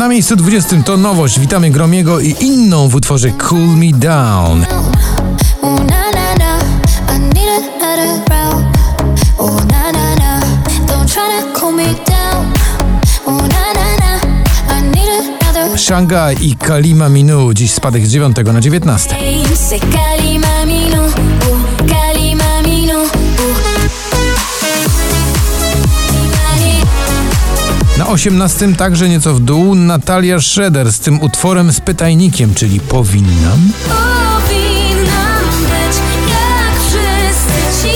Na miejscu 20 to nowość. Witamy Gromiego i inną w utworze Cool Me Down. Shanghai i Kalima Minu, dziś spadek z 9 na 19. 18 także nieco w dół Natalia Schroeder z tym utworem z pytajnikiem, czyli powinnam. Powinnam być jak wszyscy ci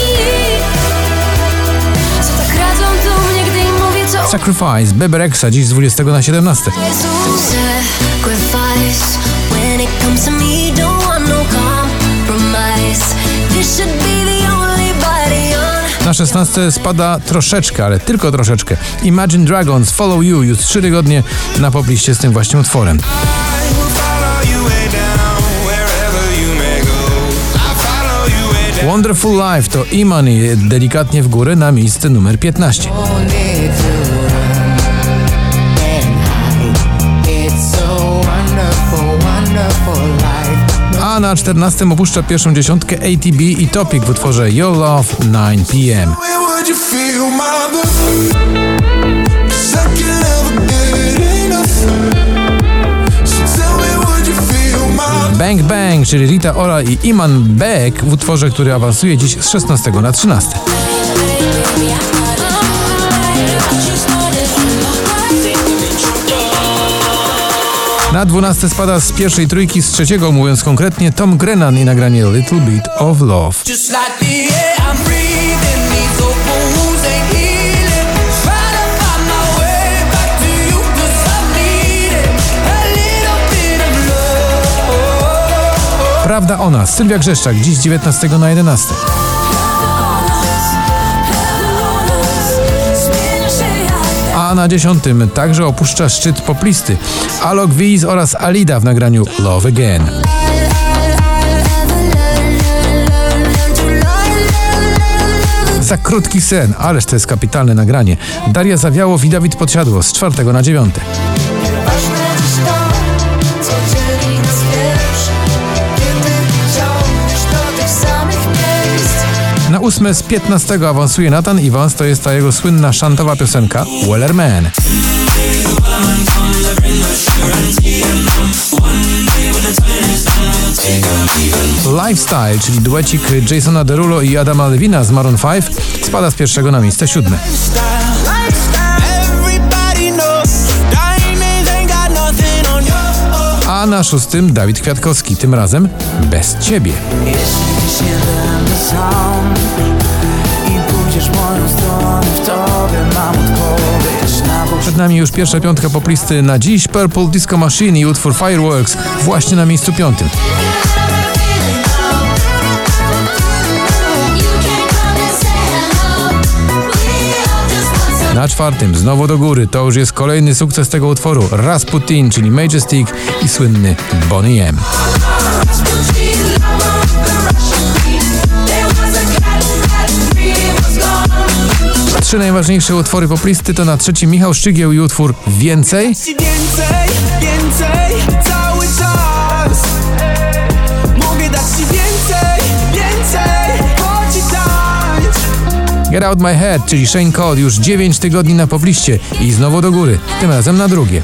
Co tak radzą do mnie, gdy im mówię co Sacrifice, Bebe Rexha, dziś z 20 na 17. Na 16 spada troszeczkę, ale tylko troszeczkę. Imagine Dragons, Follow You, już 3 tygodnie na pobliście z tym właśnie utworem. Wonderful Life to E-Money, delikatnie w górę na miejsce numer 15. na 14 opuszcza pierwszą dziesiątkę ATB i Topic w utworze Your Love 9pm. would you feel my love? 'Cause I can never get enough. So tell me, would you feel my love? Bang Bang, czyli Rita Ora i Iman Beck w utworze, który awansuje dziś z 16 na 13. Na 12 spada z pierwszej trójki z trzeciego, mówiąc konkretnie, Tom Grennan i nagranie Little Bit of Love. Prawda o nas, Sylwia Grzeszczak, dziś z 19 na 11. Na 10 także opuszcza szczyt poplisty Alok Wiz oraz Alida w nagraniu Love Again. Za krótki sen, ależ to jest kapitalne nagranie. Daria Zawiałow i Dawid Podsiadło z 4 na 9. 8 z 15 awansuje Nathan Evans, to jest ta jego słynna szantowa piosenka Weller Man. Lifestyle, czyli duecik Jasona Derulo i Adama Levina z Maroon 5 spada z pierwszego na miejsce siódme. A na szóstym Dawid Kwiatkowski, tym razem bez ciebie. Przed nami już pierwsza piątka poplisty na dziś Purple Disco Machine i utwór Fireworks właśnie na miejscu piątym. Na czwartym, znowu do góry, to już jest kolejny sukces tego utworu. Rasputin, czyli Majestic i słynny Bonnie M. Trzy najważniejsze utwory poplisty to na trzecim Michał Szczygieł i utwór Więcej, więcej, więcej, cały czas. Mogę dać ci więcej, więcej, chodź i tańcz. Get Out My Head, czyli Shane Cole już 9 tygodni na pobliście i znowu do góry, tym razem na drugie.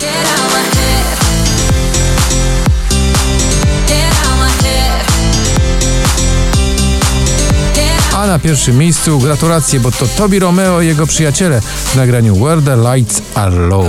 A na pierwszym miejscu gratulacje, bo to Tobi Romeo i jego przyjaciele w nagraniu Where the Lights Are Low.